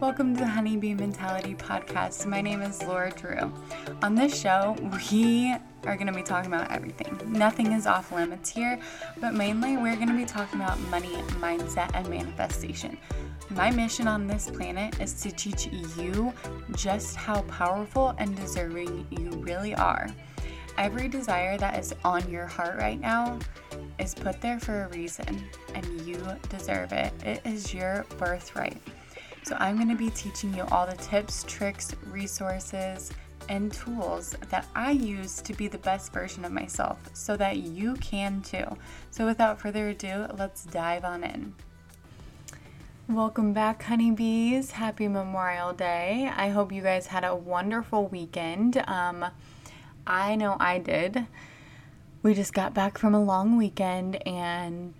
Welcome to the Honeybee Mentality Podcast. My name is Laura Drew. On this show, we are going to be talking about everything. Nothing is off limits here, but mainly we're going to be talking about money, mindset, and manifestation. My mission on this planet is to teach you just how powerful and deserving you really are. Every desire that is on your heart right now is put there for a reason, and you deserve it. It is your birthright. So, I'm going to be teaching you all the tips, tricks, resources, and tools that I use to be the best version of myself so that you can too. So, without further ado, let's dive on in. Welcome back, honeybees. Happy Memorial Day. I hope you guys had a wonderful weekend. Um, I know I did. We just got back from a long weekend and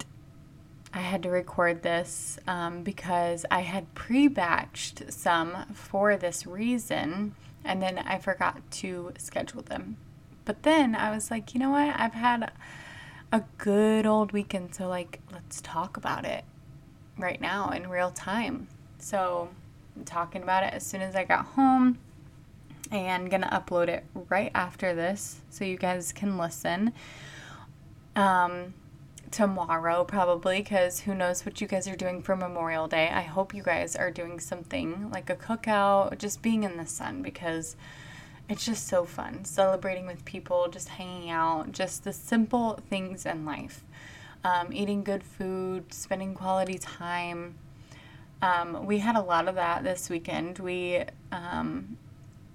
I had to record this um, because I had pre batched some for this reason and then I forgot to schedule them. But then I was like, you know what? I've had a good old weekend, so like, let's talk about it right now in real time. So, I'm talking about it as soon as I got home and gonna upload it right after this so you guys can listen. Um, tomorrow probably because who knows what you guys are doing for Memorial Day. I hope you guys are doing something like a cookout, just being in the sun because it's just so fun celebrating with people, just hanging out, just the simple things in life. Um, eating good food, spending quality time. Um, we had a lot of that this weekend. We um,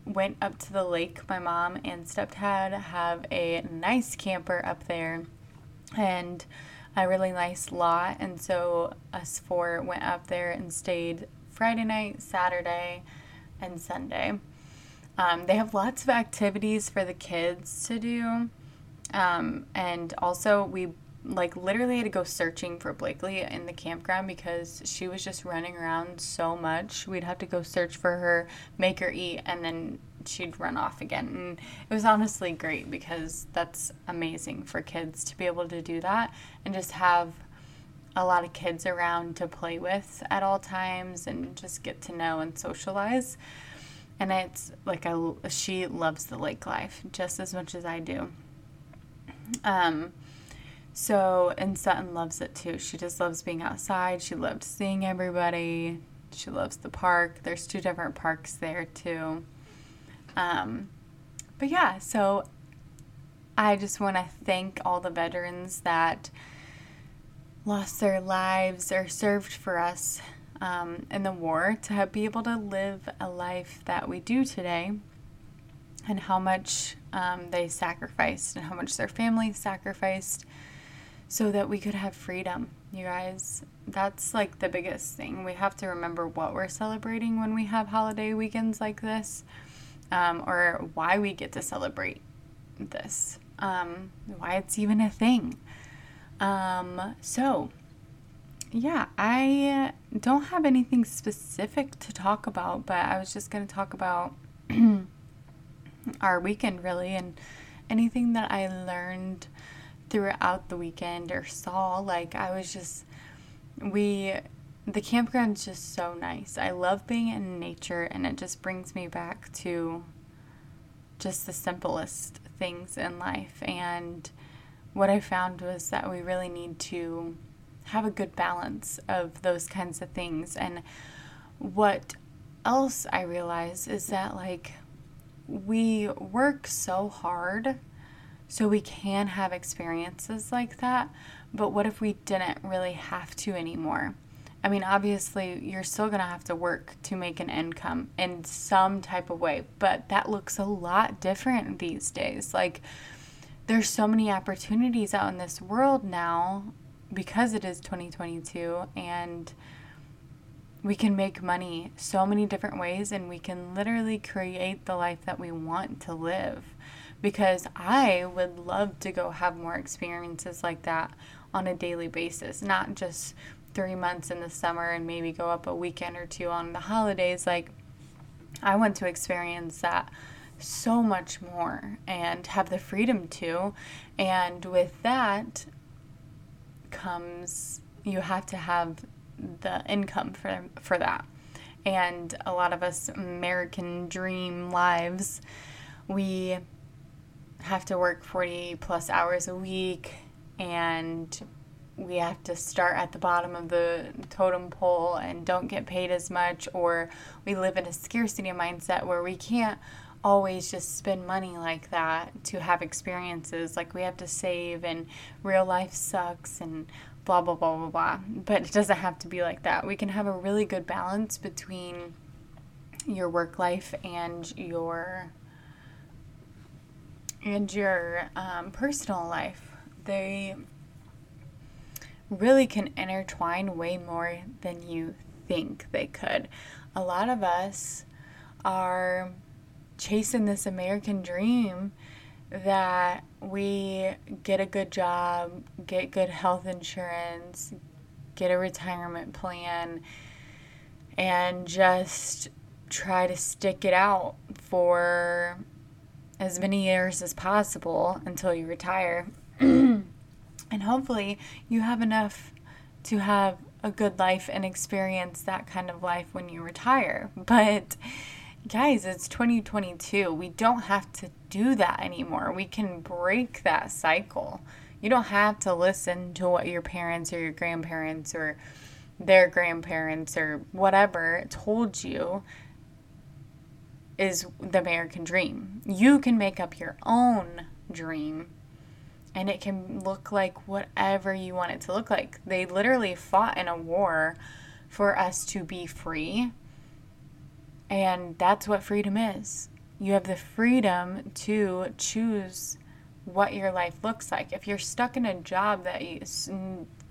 went up to the lake. My mom and stepdad have a nice camper up there and a really nice lot. And so us four went up there and stayed Friday night, Saturday, and Sunday. Um, they have lots of activities for the kids to do. Um, and also, we like literally had to go searching for Blakely in the campground because she was just running around so much. We'd have to go search for her, make her eat, and then she'd run off again. And it was honestly great because that's amazing for kids to be able to do that and just have a lot of kids around to play with at all times and just get to know and socialize. And it's like I, she loves the lake life just as much as I do. Um, so, and Sutton loves it too. She just loves being outside. She loved seeing everybody. She loves the park. There's two different parks there too. Um, but yeah, so I just want to thank all the veterans that lost their lives or served for us um, in the war to be able to live a life that we do today and how much um, they sacrificed and how much their families sacrificed so that we could have freedom, you guys. That's like the biggest thing. We have to remember what we're celebrating when we have holiday weekends like this um, or why we get to celebrate this, um, why it's even a thing. Um, so, yeah, I don't have anything specific to talk about, but I was just going to talk about our weekend really and anything that I learned throughout the weekend or saw. Like, I was just, we the campground's just so nice. I love being in nature and it just brings me back to just the simplest things in life. And what I found was that we really need to have a good balance of those kinds of things. And what else I realize is that, like, we work so hard so we can have experiences like that. But what if we didn't really have to anymore? I mean, obviously, you're still going to have to work to make an income in some type of way, but that looks a lot different these days. Like, there's so many opportunities out in this world now because it is 2022 and we can make money so many different ways and we can literally create the life that we want to live because I would love to go have more experiences like that on a daily basis, not just three months in the summer and maybe go up a weekend or two on the holidays, like I want to experience that so much more and have the freedom to. And with that comes you have to have the income for for that. and a lot of us American dream lives, we have to work 40 plus hours a week and we have to start at the bottom of the totem pole and don't get paid as much, or we live in a scarcity mindset where we can't always just spend money like that to have experiences. Like we have to save, and real life sucks, and blah, blah, blah, blah, blah. But it doesn't have to be like that. We can have a really good balance between your work life and your and your um, personal life. They really can intertwine way more than you think they could. A lot of us are chasing this American dream that we get a good job, get good health insurance, get a retirement plan, and just try to stick it out for as many years as possible until you retire. And hopefully, you have enough to have a good life and experience that kind of life when you retire. But guys, it's 2022. We don't have to do that anymore. We can break that cycle. You don't have to listen to what your parents or your grandparents or their grandparents or whatever told you is the American dream. You can make up your own dream and it can look like whatever you want it to look like. They literally fought in a war for us to be free and that's what freedom is. You have the freedom to choose what your life looks like. If you're stuck in a job that is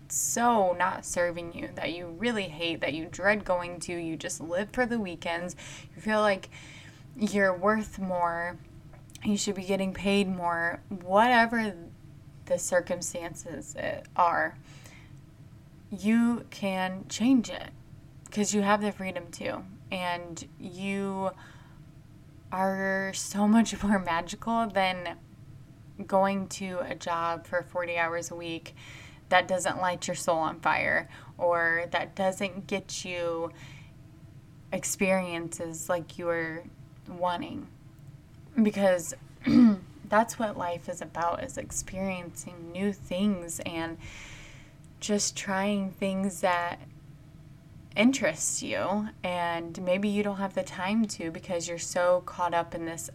so not serving you, that you really hate, that you dread going to, you just live for the weekends, you feel like you're worth more, you should be getting paid more, whatever the circumstances are, you can change it because you have the freedom to. And you are so much more magical than going to a job for 40 hours a week that doesn't light your soul on fire or that doesn't get you experiences like you're wanting. Because that's what life is about is experiencing new things and just trying things that interests you and maybe you don't have the time to because you're so caught up in this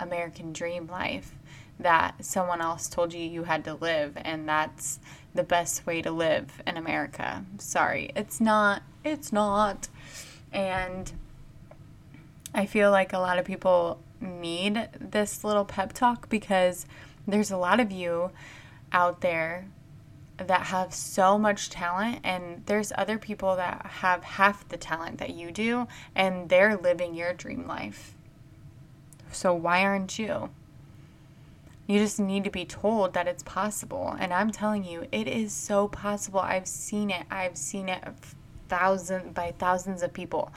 American dream life that someone else told you you had to live and that's the best way to live in America. Sorry, it's not. It's not. And I feel like a lot of people need this little pep talk because there's a lot of you out there that have so much talent and there's other people that have half the talent that you do and they're living your dream life. So why aren't you? You just need to be told that it's possible. And I'm telling you, it is so possible. I've seen it. I've seen it thousands by thousands of people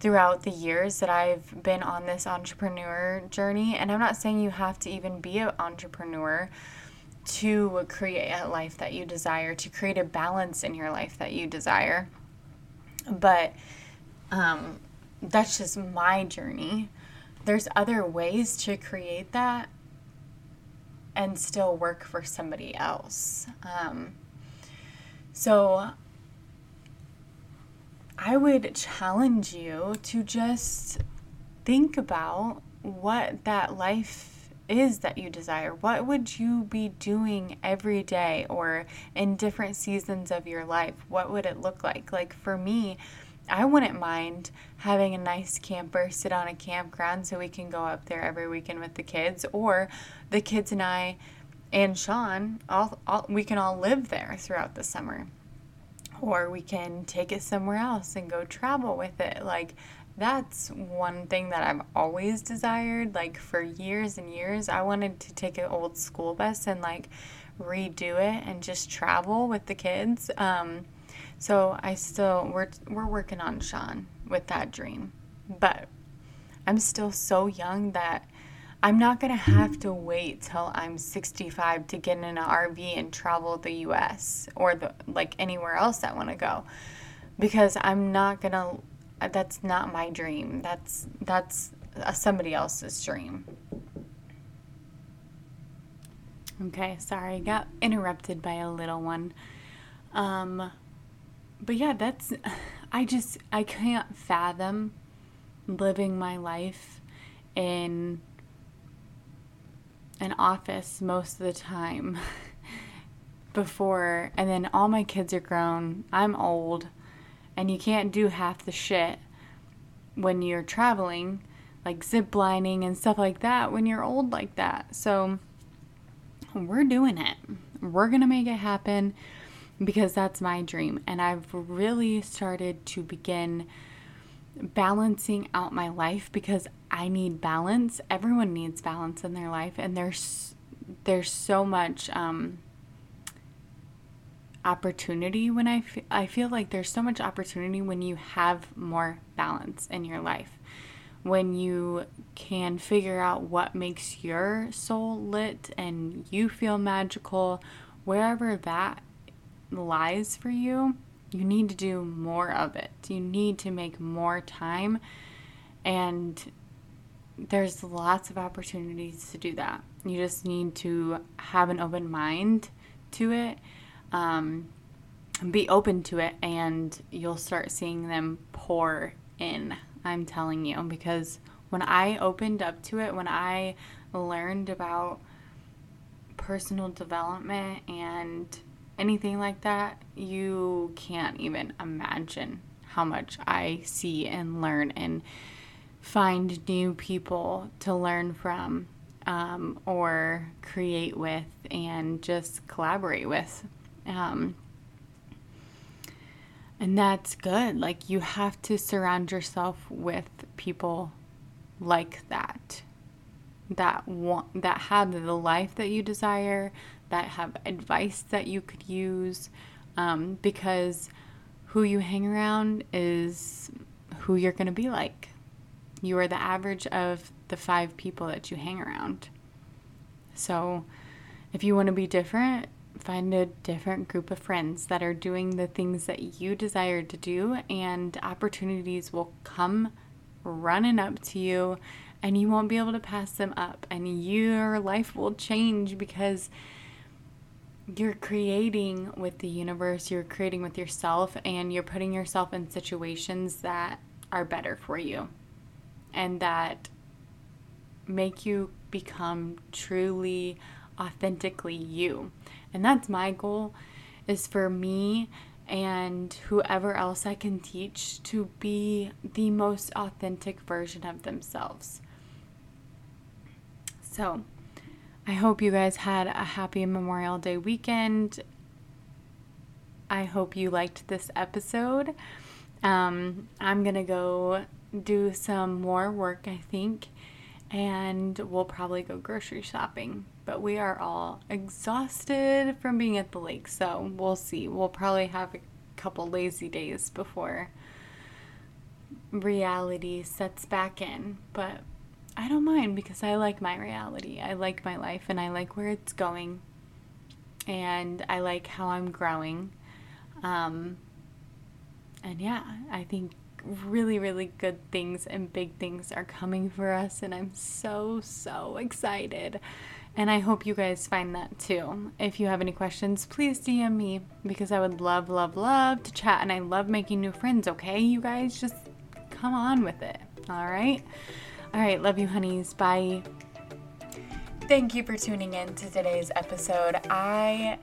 throughout the years that I've been on this entrepreneur journey. And I'm not saying you have to even be an entrepreneur to create a life that you desire, to create a balance in your life that you desire. But um, that's just my journey. There's other ways to create that and still work for somebody else. Um, so I would challenge you to just think about what that life is that you desire? What would you be doing every day or in different seasons of your life? What would it look like? Like for me, I wouldn't mind having a nice camper sit on a campground so we can go up there every weekend with the kids, or the kids and I and Sean, all, all we can all live there throughout the summer. Or we can take it somewhere else and go travel with it. Like, that's one thing that I've always desired. Like for years and years, I wanted to take an old school bus and like redo it and just travel with the kids. Um, so I still we're we're working on Sean with that dream, but I'm still so young that I'm not gonna have to wait till I'm 65 to get in an RV and travel the U.S. or the like anywhere else I want to go, because I'm not gonna that's not my dream. That's that's somebody else's dream. Okay, sorry, got interrupted by a little one. Um, but yeah, that's, I just, I can't fathom living my life in an office most of the time before, and then all my kids are grown. I'm old, and you can't do half the shit when you're traveling, like zip lining and stuff like that, when you're old like that. So, we're doing it. We're going to make it happen because that's my dream. And I've really started to begin balancing out my life because I need balance. Everyone needs balance in their life and there's there's so much um, opportunity when I, f- I feel like there's so much opportunity when you have more balance in your life when you can figure out what makes your soul lit and you feel magical, wherever that lies for you, you need to do more of it. You need to make more time. And there's lots of opportunities to do that. You just need to have an open mind to it, um, be open to it, and you'll start seeing them pour in I'm telling you, because when I opened up to it, when I learned about personal development and anything like that, you can't even imagine how much I see and learn and find new people to learn from um, or create with and just collaborate with. Um, and that's good. Like, you have to surround yourself with people like that. That want, that have the life that you desire, that have advice that you could use, um, because who you hang around is who you're going to be like. You are the average of the five people that you hang around. So, if you want to be different, find a different group of friends that are doing the things that you desire to do, and opportunities will come running up to you, and you won't be able to pass them up, and your life will change because you're creating with the universe, you're creating with yourself, and you're putting yourself in situations that are better for you and that make you become truly authentically you. And that's my goal is for me and whoever else I can teach to be the most authentic version of themselves. So, I hope you guys had a happy Memorial Day weekend. I hope you liked this episode. Um, I'm going to go do some more work, I think, and we'll probably go grocery shopping but we are all exhausted from being at the lake. So we'll see. We'll probably have a couple lazy days before reality sets back in. But I don't mind because I like my reality. I like my life and I like where it's going. And I like how I'm growing. Um, and yeah, I think really, really good things and big things are coming for us. And I'm so, so excited. And I hope you guys find that too. If you have any questions, please DM me because I would love, love, love to chat. And I love making new friends, okay? You guys just come on with it. All right? All right. Love you, honeys. Bye. Thank you for tuning in to today's episode. I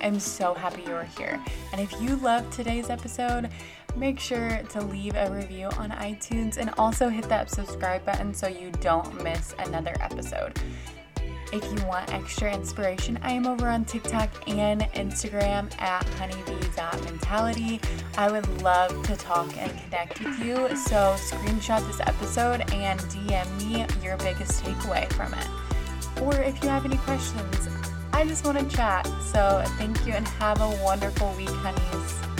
am so happy you're here. And if you loved today's episode, make sure to leave a review on iTunes and also hit that subscribe button so you don't miss another episode. If you want extra inspiration, I am over on TikTok and Instagram at honeybee.mentality. I would love to talk and connect with you. So screenshot this episode and DM me your biggest takeaway from it. Or if you have any questions, I just want to chat. So thank you and have a wonderful week, honeys.